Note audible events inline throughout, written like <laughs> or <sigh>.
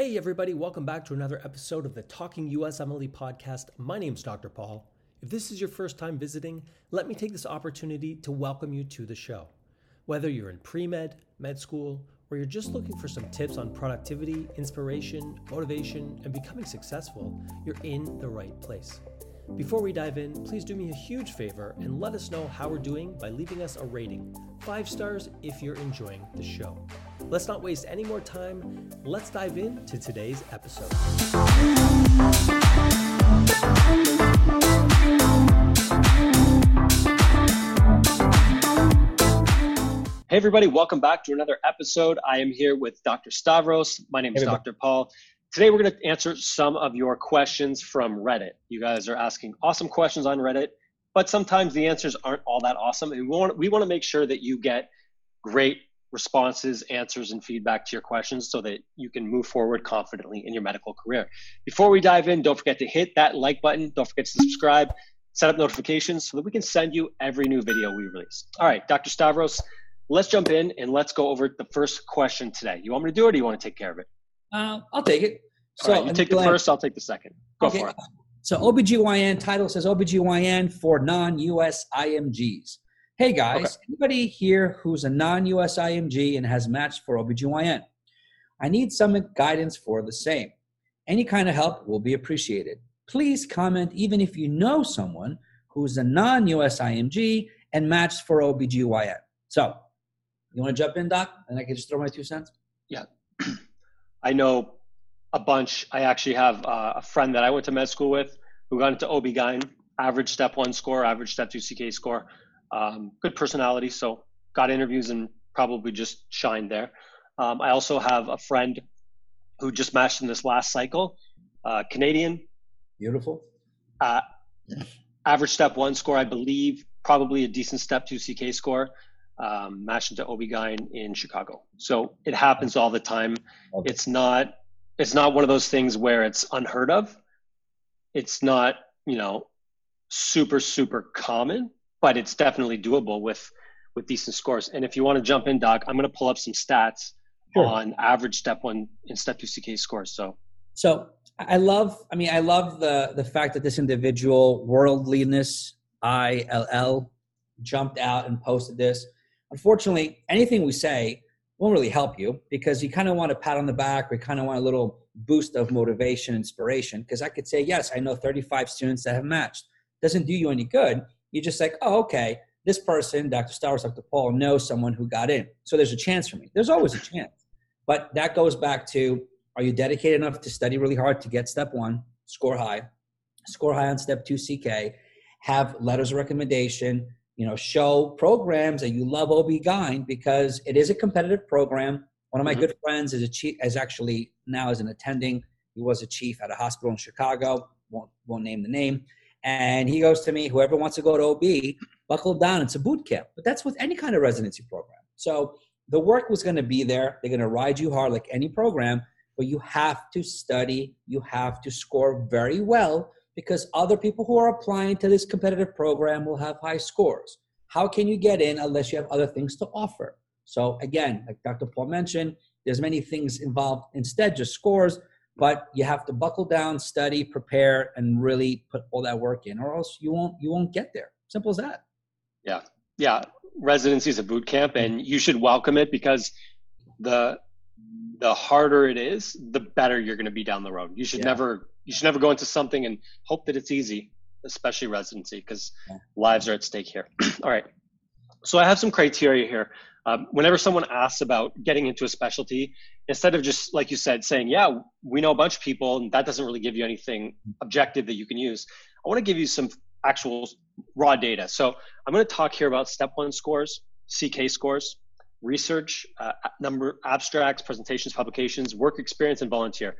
Hey, everybody, welcome back to another episode of the Talking USMLE podcast. My name's Dr. Paul. If this is your first time visiting, let me take this opportunity to welcome you to the show. Whether you're in pre med, med school, or you're just looking for some tips on productivity, inspiration, motivation, and becoming successful, you're in the right place. Before we dive in, please do me a huge favor and let us know how we're doing by leaving us a rating. Five stars if you're enjoying the show. Let's not waste any more time. Let's dive into today's episode. Hey, everybody, welcome back to another episode. I am here with Dr. Stavros. My name is hey, Dr. Paul. Today, we're going to answer some of your questions from Reddit. You guys are asking awesome questions on Reddit, but sometimes the answers aren't all that awesome. And we want, we want to make sure that you get great responses, answers, and feedback to your questions so that you can move forward confidently in your medical career. Before we dive in, don't forget to hit that like button. Don't forget to subscribe, set up notifications so that we can send you every new video we release. All right, Dr. Stavros, let's jump in and let's go over the first question today. You want me to do it or do you want to take care of it? Uh, I'll take it. So right, you take the first, I'll take the second. Go okay. for it. So OBGYN title says OBGYN for non-US IMGs. Hey guys, okay. anybody here who's a non-US IMG and has matched for OBGYN? I need some guidance for the same. Any kind of help will be appreciated. Please comment even if you know someone who's a non-US IMG and matched for OBGYN. So you want to jump in, Doc? And I can just throw my two cents? Yeah. <clears throat> I know a bunch. I actually have uh, a friend that I went to med school with who got into OB-GYN, average step one score, average step two CK score, um, good personality. So got interviews and probably just shined there. Um, I also have a friend who just matched in this last cycle, uh, Canadian. Beautiful. Uh, average step one score, I believe, probably a decent step two CK score um, matched into OB-GYN in Chicago. So it happens all the time. Okay. It's not it's not one of those things where it's unheard of. It's not, you know, super, super common, but it's definitely doable with with decent scores. And if you want to jump in, Doc, I'm going to pull up some stats sure. on average step one and step two CK scores. So, so I love. I mean, I love the the fact that this individual worldliness ILL jumped out and posted this unfortunately, anything we say won't really help you because you kind of want a pat on the back or you kind of want a little boost of motivation, inspiration. Because I could say, yes, I know 35 students that have matched. Doesn't do you any good. You're just like, oh, okay, this person, Dr. Stavros, Dr. Paul, knows someone who got in. So there's a chance for me. There's always a chance. But that goes back to are you dedicated enough to study really hard to get step one, score high, score high on step two CK, have letters of recommendation, you know, show programs that you love OB-GYN because it is a competitive program. One of my mm-hmm. good friends is a chief, is actually now is an attending. He was a chief at a hospital in Chicago. Won't, won't name the name. And he goes to me, whoever wants to go to OB, buckle down. It's a boot camp. But that's with any kind of residency program. So the work was going to be there. They're going to ride you hard like any program, but you have to study. You have to score very well because other people who are applying to this competitive program will have high scores. How can you get in unless you have other things to offer? So again, like Dr. Paul mentioned, there's many things involved instead just scores, but you have to buckle down, study, prepare, and really put all that work in, or else you won't you won't get there. Simple as that. Yeah, yeah. Residency is a boot camp, and you should welcome it because the the harder it is, the better you're going to be down the road. You should yeah. never you should never go into something and hope that it's easy, especially residency, because yeah. lives are at stake here. <clears throat> All right. So I have some criteria here. Um, whenever someone asks about getting into a specialty, instead of just like you said saying, "Yeah, we know a bunch of people," and that doesn't really give you anything objective that you can use. I want to give you some actual raw data. So I'm going to talk here about step one scores, CK scores, research, uh, number abstracts, presentations, publications, work experience, and volunteer.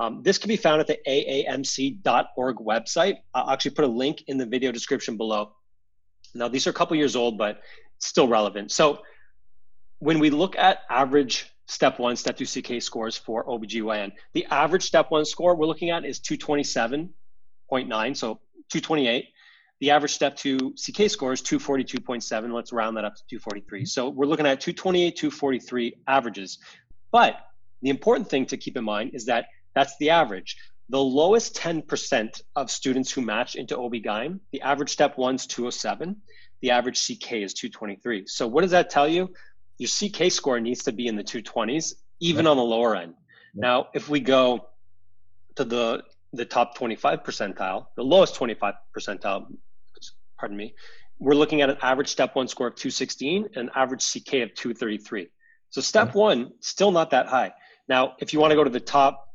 Um, this can be found at the aamc.org website. I'll actually put a link in the video description below. Now, these are a couple years old, but still relevant. So, when we look at average step one, step two CK scores for OBGYN, the average step one score we're looking at is 227.9, so 228. The average step two CK score is 242.7. Let's round that up to 243. So we're looking at 228, 243 averages. But The important thing to keep in mind is that that's the average. The lowest 10% of students who match into OB-GYN, the average step one is 207. The average CK is 223. So what does that tell you? Your CK score needs to be in the 220s, even on the lower end. Now, if we go to the the top 25 percentile, the lowest 25 percentile, pardon me, we're looking at an average step one score of 216 and an average CK of 233. So step one, still not that high. Now, if you want to go to the top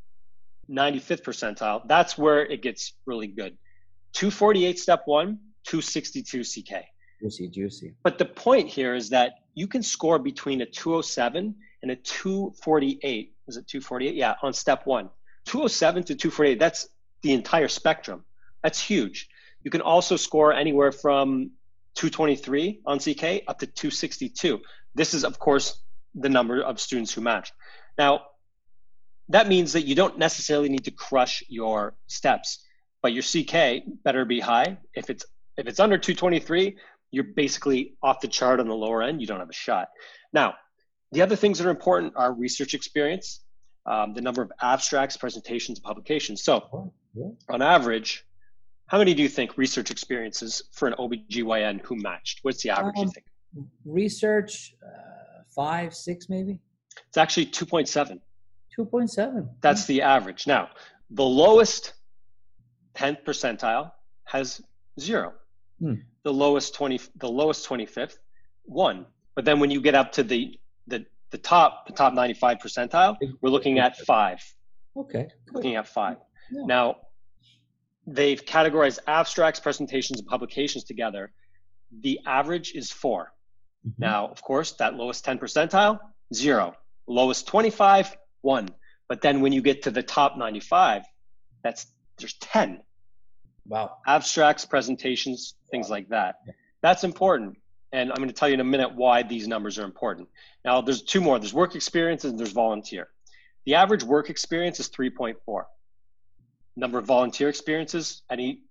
95th percentile, that's where it gets really good. 248 step one, 262 CK. Juicy, juicy. But the point here is that you can score between a 207 and a 248. Is it 248? Yeah, on step one. 207 to 248, that's the entire spectrum. That's huge. You can also score anywhere from 223 on CK up to 262. This is, of course, the number of students who match. Now, that means that you don't necessarily need to crush your steps, but your CK better be high. If it's if it's under 223, you're basically off the chart on the lower end. You don't have a shot. Now, the other things that are important are research experience, um, the number of abstracts, presentations, publications. So, on average, how many do you think research experiences for an OBGYN who matched? What's the average, um, you think? Research, uh, five, six, maybe? It's actually 2.7. 2.7. That's the average. Now, the lowest 10th percentile has zero. Hmm. The lowest 20, the lowest 25th, one. But then when you get up to the the the top the top 95 percentile, we're looking at five. Okay. Looking at five. Yeah. Now, they've categorized abstracts, presentations, and publications together. The average is 4 mm-hmm. Now, of course, that lowest 10 percentile, zero. Lowest 25, one. But then when you get to the top 95, that's there's 10. Wow. Abstracts, presentations, things wow. like that. That's important. And I'm going to tell you in a minute why these numbers are important. Now, there's two more there's work experience and there's volunteer. The average work experience is 3.4. Number of volunteer experiences, any,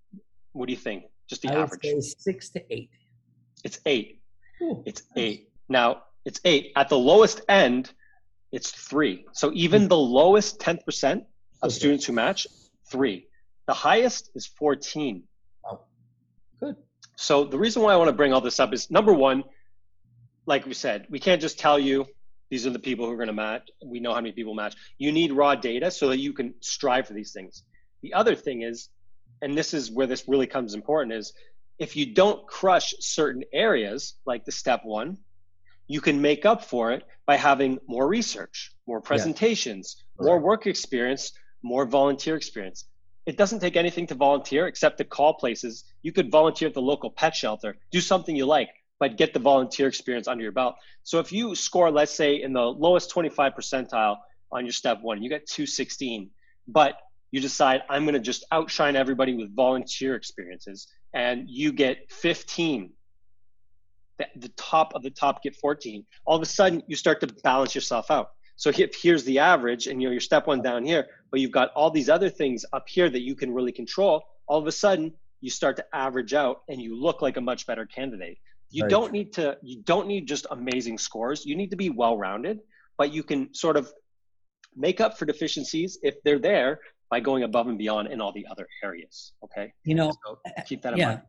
what do you think? Just the I average. six to eight. It's eight. Ooh, it's nice. eight. Now, it's eight. At the lowest end, it's three. So even hmm. the lowest 10% of okay. students who match, three. The highest is 14. Wow. Good. So the reason why I want to bring all this up is number one, like we said, we can't just tell you these are the people who are going to match. We know how many people match. You need raw data so that you can strive for these things. The other thing is, and this is where this really comes important, is if you don't crush certain areas, like the step one, you can make up for it by having more research, more presentations, yeah. more work experience, more volunteer experience. It doesn't take anything to volunteer except to call places. You could volunteer at the local pet shelter, do something you like, but get the volunteer experience under your belt. So if you score, let's say, in the lowest 25 percentile on your step one, you get 216, but you decide I'm going to just outshine everybody with volunteer experiences, and you get 15 the, the top of the top get 14 all of a sudden you start to balance yourself out. So if here's the average and you know your step one down here but you've got all these other things up here that you can really control all of a sudden you start to average out and you look like a much better candidate. You right. don't need to you don't need just amazing scores. You need to be well rounded but you can sort of make up for deficiencies if they're there by going above and beyond in all the other areas okay? You know so keep that in yeah. mind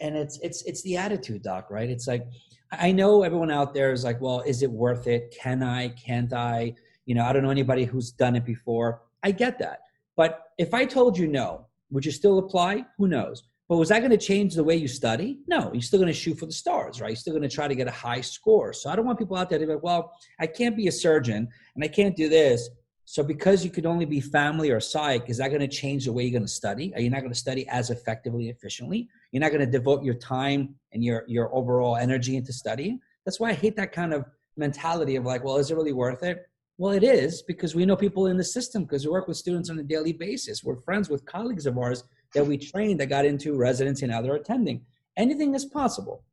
and it's it's it's the attitude doc right? It's like i know everyone out there is like well is it worth it? Can i? Can't i? You know i don't know anybody who's done it before. I get that. But if i told you no would you still apply? Who knows? But was that going to change the way you study? No. You're still going to shoot for the stars right? You're still going to try to get a high score. So i don't want people out there to be like well i can't be a surgeon and i can't do this so because you could only be family or psych, is that going to change the way you're going to study? Are you not going to study as effectively, efficiently? You're not going to devote your time and your your overall energy into studying. That's why I hate that kind of mentality of like, well, is it really worth it? Well, it is because we know people in the system because we work with students on a daily basis. We're friends with colleagues of ours that we trained that got into residency and now they're attending. Anything is possible.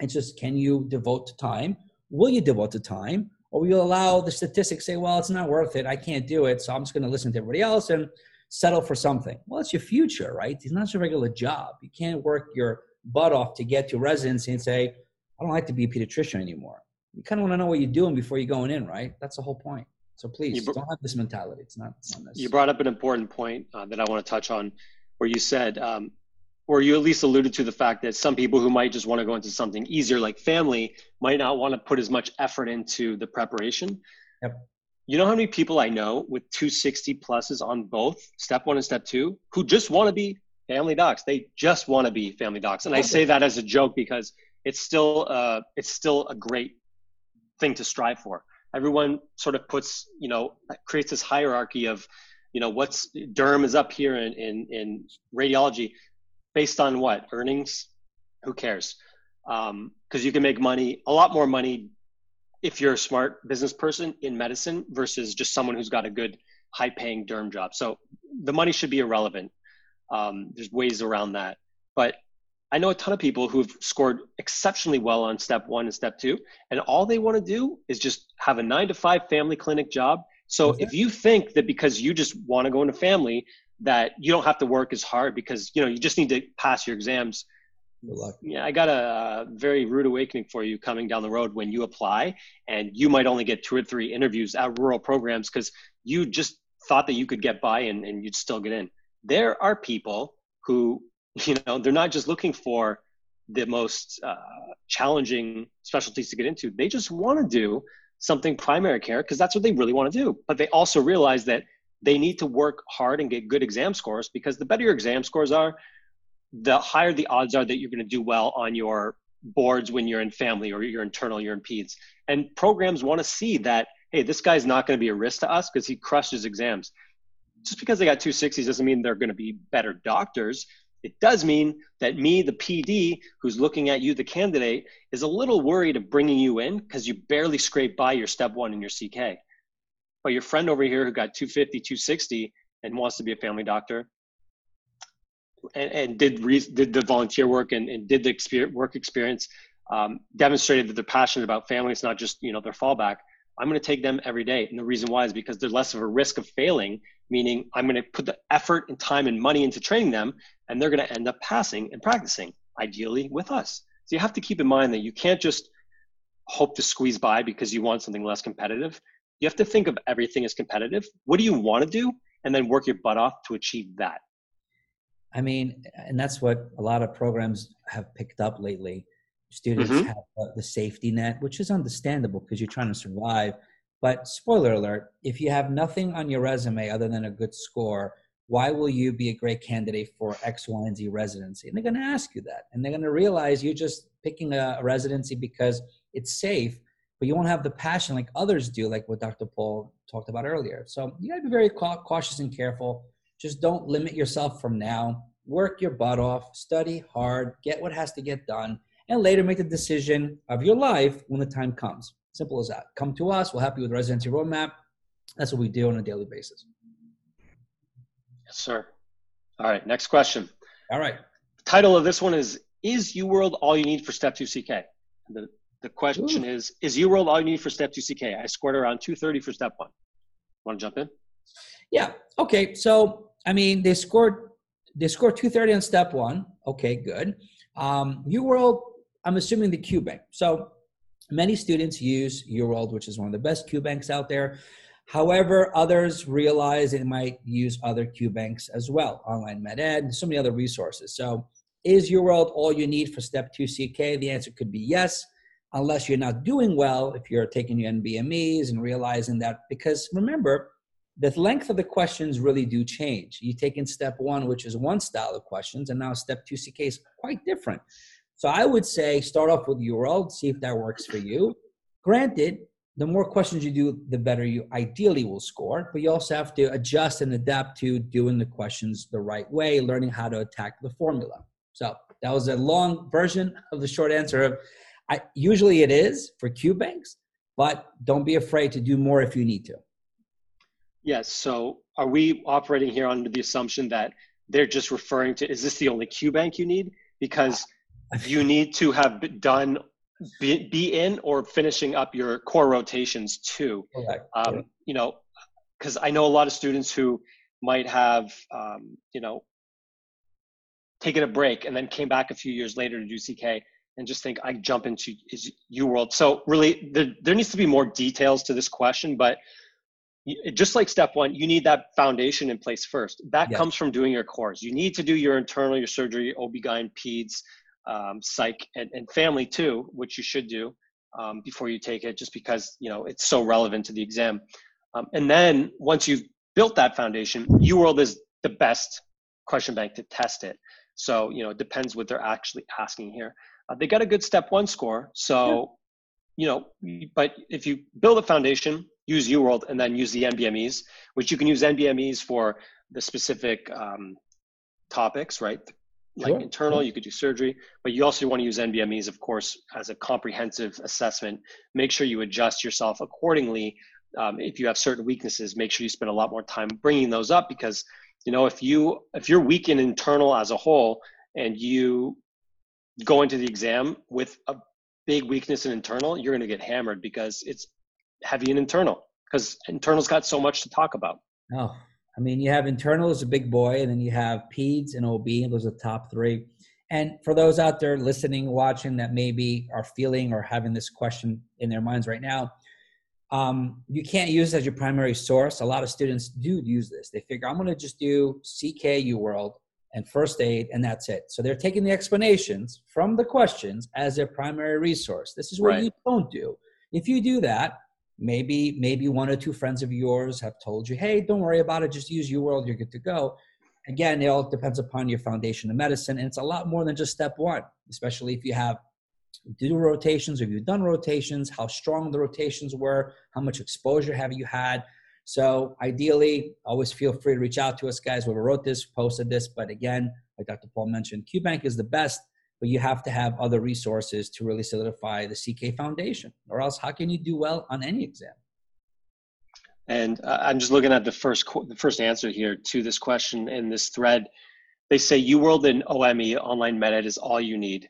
It's just can you devote time? Will you devote the time? Or you allow the statistics say, well, it's not worth it. I can't do it. So I'm just going to listen to everybody else and settle for something. Well, it's your future, right? It's not your regular job. You can't work your butt off to get to residency and say, I don't like to be a pediatrician anymore. You kind of want to know what you're doing before you're going in, right? That's the whole point. So please br- don't have this mentality. It's not. It's not you brought up an important point uh, that I want to touch on, where you said, um, or you at least alluded to the fact that some people who might just want to go into something easier, like family, might not want to put as much effort into the preparation. Yep. You know how many people I know with 260 pluses on both step one and step two who just want to be family docs. They just want to be family docs, and I say that as a joke because it's still uh, it's still a great thing to strive for. Everyone sort of puts you know creates this hierarchy of you know what's derm is up here in in, in radiology based on what earnings. Who cares? Because um, you can make money a lot more money if you're a smart business person in medicine versus just someone who's got a good high paying derm job. So the money should be irrelevant. Um, there's ways around that. But I know a ton of people who've scored exceptionally well on step one and step two, and all they want to do is just have a nine to five family clinic job. So okay. if you think that because you just want to go into family, that you don't have to work as hard because you know you just need to pass your exams. Yeah, I got a very rude awakening for you coming down the road when you apply, and you might only get two or three interviews at rural programs because you just thought that you could get by and, and you'd still get in there are people who, you know, they're not just looking for the most uh, challenging specialties to get into. They just want to do something primary care because that's what they really want to do. But they also realize that they need to work hard and get good exam scores because the better your exam scores are, the higher the odds are that you're going to do well on your boards when you're in family or you're internal, you're in peds. And programs want to see that, hey, this guy's not going to be a risk to us because he crushed his exams just because they got 260s doesn't mean they're going to be better doctors. It does mean that me, the PD, who's looking at you, the candidate, is a little worried of bringing you in because you barely scrape by your step one and your CK. Your friend over here who got 250, 260 and wants to be a family doctor and, and did re- did the volunteer work and, and did the work experience, um, demonstrated that they're passionate about family. It's not just you know their fallback. I'm going to take them every day. And the reason why is because they're less of a risk of failing, meaning I'm going to put the effort and time and money into training them, and they're going to end up passing and practicing, ideally with us. So you have to keep in mind that you can't just hope to squeeze by because you want something less competitive. You have to think of everything as competitive. What do you want to do? And then work your butt off to achieve that. I mean, and that's what a lot of programs have picked up lately students mm-hmm. have the safety net, which is understandable because you're trying to survive. But spoiler alert, if you have nothing on your resume other than a good score, why will you be a great candidate for X, Y, and Z residency? And they're going to ask you that. And they're going to realize you're just picking a, residency because it's safe, but you won't have the passion like others do, like what Dr. Paul talked about earlier. So you got to be very cautious and careful. Just don't limit yourself from now. Work your butt off, study hard, get what has to get done and later make the decision of your life when the time comes. Simple as that. Come to us. We'll help you with residency roadmap. That's what we do on a daily basis. Yes, sir. All right. Next question. All right. The title of this one is Is UWorld all you need for Step 2 CK? The, the question Ooh. is Is UWorld all you need for Step 2 CK? I scored around 230 for Step 1. Want to jump in? Yeah. Okay. So, I mean, they scored they scored 230 on Step 1. Okay, good. Um, UWorld I'm assuming the QBank. So many students use UWorld, which is one of the best QBanks out there. However, others realize they might use other QBanks as well, Online MedEd, and so many other resources. So is UWorld all you need for Step 2 CK? The answer could be yes, unless you're not doing well, if you're taking your NBMEs and realizing that, because remember, the length of the questions really do change. You take in step one, which is one style of questions, and now step two CK is quite different. So I would say start off with UWorld, see if that works for you. Granted, the more questions you do, the better you ideally will score, but you also have to adjust and adapt to doing the questions the right way, learning how to attack the formula. So that was a long version of the short answer of I, usually it is for QBanks, but don't be afraid to do more if you need to. Yes. So are we operating here under the assumption that they're just referring to is this the only QBank you need? Because <laughs> you need to have done be, be in or finishing up your core rotations too. Um, you know, because I know a lot of students who might have, um, you know, taken a break and then came back a few years later to do CK and just think I jump into is UWorld. So really, there, there needs to be more details to this question, but just like step one, you need that foundation in place first. That comes from doing your cores. You need to do your internal, your surgery, OB-GYN, peds, um, psych, and, and family too, which you should do um, before you take it, just because you know it's so relevant to the exam. Um, and then once you've built that foundation, UWorld is the best question bank to test it. So you know it depends what they're actually asking here. Uh, they got a good step one score, so you know. But if you build a foundation, use UWorld, and then use the NBMEs, which you can use NBMEs for the specific um, topics, right? Like sure. internal, you could do surgery, but you also want to use NBMEs, of course, as a comprehensive assessment. Make sure you adjust yourself accordingly. Um, if you have certain weaknesses, make sure you spend a lot more time bringing those up because you know if you if you're weak in internal as a whole and you go into the exam with a big weakness in internal, you're going to get hammered because it's heavy in internal because internal's got so much to talk about. Oh, I mean, you have internal as a big boy, and then you have peds and OB, those are the top three. And for those out there listening, watching that maybe are feeling or having this question in their minds right now, um, you can't use as your primary source. A lot of students do use this. They figure, I'm going to just do CKU UWorld and first aid, and that's it. So they're taking the explanations from the questions as their primary resource. This is what right. you don't do. If you do that, maybe maybe one or two friends of yours have told you, hey, don't worry about it, just use UWorld, you're good to go. Again, it all depends upon your foundation of medicine, and it's a lot more than just step one, especially if you have do rotations, if you've done rotations, how strong the rotations were, how much exposure have you had. So ideally, always feel free to reach out to us, guys. Whoever wrote this, posted this. But again, like Dr. Paul mentioned, QBank is the best, but you have to have other resources to really solidify the CK foundation, or else how can you do well on any exam? And uh, I'm just looking at the first the first answer here to this question in this thread. They say UWorld and OME online med is all you need.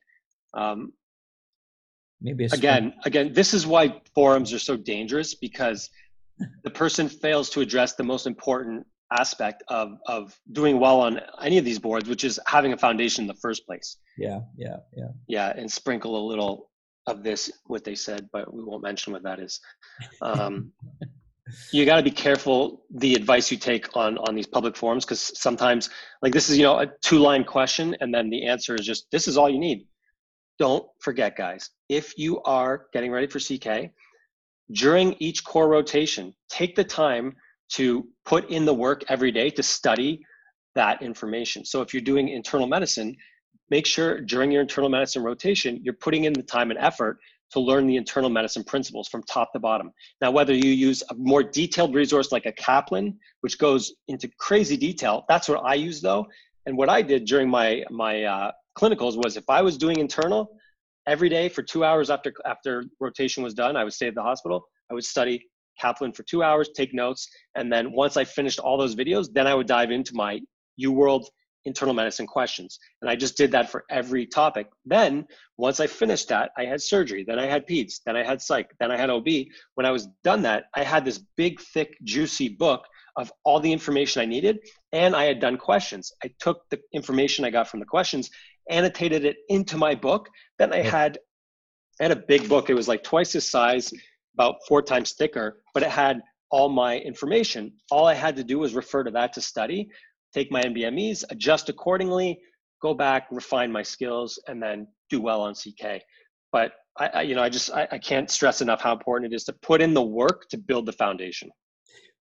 Um, Maybe again, again, this is why forums are so dangerous because the person fails to address the most important aspect of of doing well on any of these boards, which is having a foundation in the first place. Yeah, yeah, yeah. Yeah, and sprinkle a little of this what they said, but we won't mention what that is. Um, <laughs> you got to be careful the advice you take on on these public forums because sometimes like this is you know a two line question and then the answer is just this is all you need don't forget guys if you are getting ready for ck during each core rotation, take the time to put in the work every day to study that information. So if you're doing internal medicine, make sure during your internal medicine rotation, you're putting in the time and effort to learn the internal medicine principles from top to bottom. Now, whether you use a more detailed resource like a Kaplan, which goes into crazy detail, that's what I use though. And what I did during my my uh, clinicals was if I was doing internal, every day for two hours after after rotation was done, I would stay at the hospital. I would study Kaplan for two hours, take notes, and then once I finished all those videos, then I would dive into my UWorld internal medicine questions. And I just did that for every topic. Then once I finished that, I had surgery, then I had peds, then I had psych, then I had OB. When I was done that, I had this big, thick, juicy book of all the information I needed, and I had done questions. I took the information I got from the questions annotated it into my book. Then I had I had a big book. It was like twice the size, about four times thicker, but it had all my information. All I had to do was refer to that to study, take my NBMEs, adjust accordingly, go back, refine my skills, and then do well on CK. But I, I you know, I just I, I can't stress enough how important it is to put in the work to build the foundation.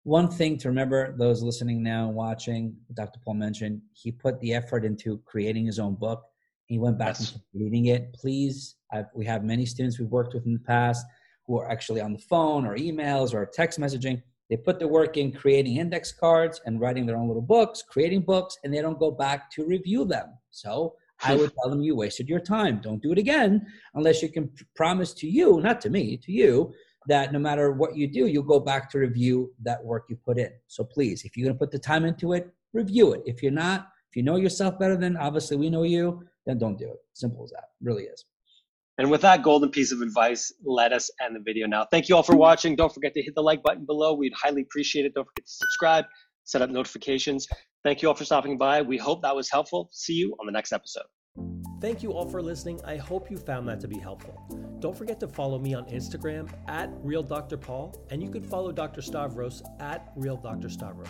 One thing to remember, those listening now, watching, Dr. Paul mentioned, he put the effort into creating his own book he went back yes. and reading it. Please, I've, we have many students we've worked with in the past who are actually on the phone or emails or text messaging. They put the work in creating index cards and writing their own little books, creating books, and they don't go back to review them. So I would tell them you wasted your time. Don't do it again unless you can promise to you, not to me, to you, that no matter what you do, you'll go back to review that work you put in. So please, if you're going to put the time into it, review it. If you're not, if you know yourself better than obviously we know you, then don't do it. Simple as that. Really is. And with that golden piece of advice, let us end the video now. Thank you all for watching. Don't forget to hit the like button below. We'd highly appreciate it. Don't forget to subscribe, set up notifications. Thank you all for stopping by. We hope that was helpful. See you on the next episode. Thank you all for listening. I hope you found that to be helpful. Don't forget to follow me on Instagram at Real Dr. Paul, and you can follow Dr. Stavros at Real Dr. Stavros.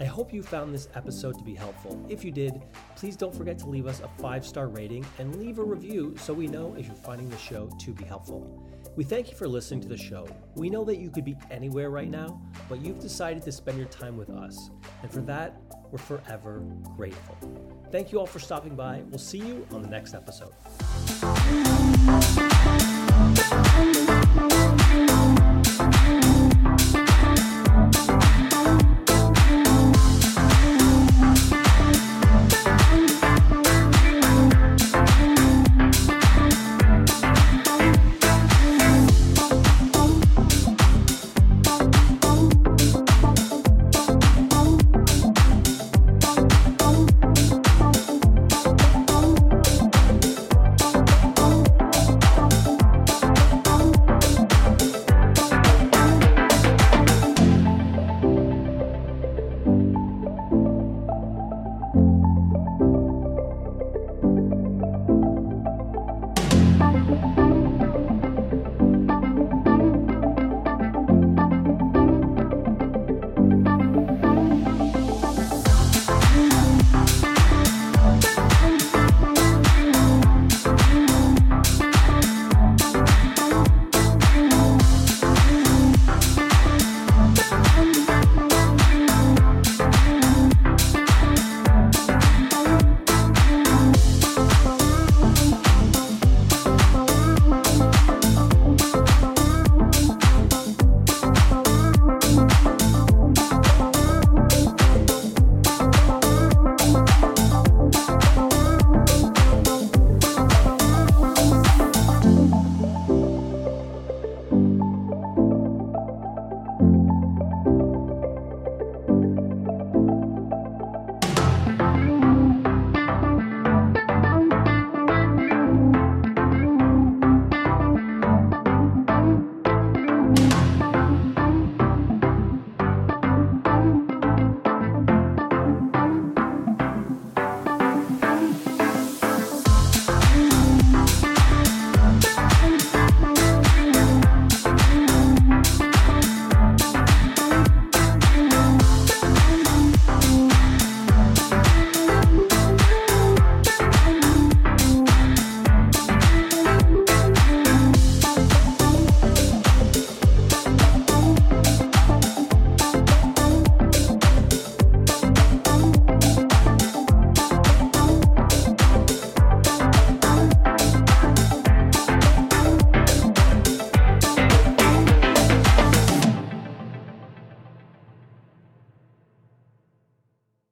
I hope you found this episode to be helpful. If you did, please don't forget to leave us a five star rating and leave a review so we know if you're finding the show to be helpful. We thank you for listening to the show. We know that you could be anywhere right now, but you've decided to spend your time with us. And for that, we're forever grateful. Thank you all for stopping by. We'll see you on the next episode.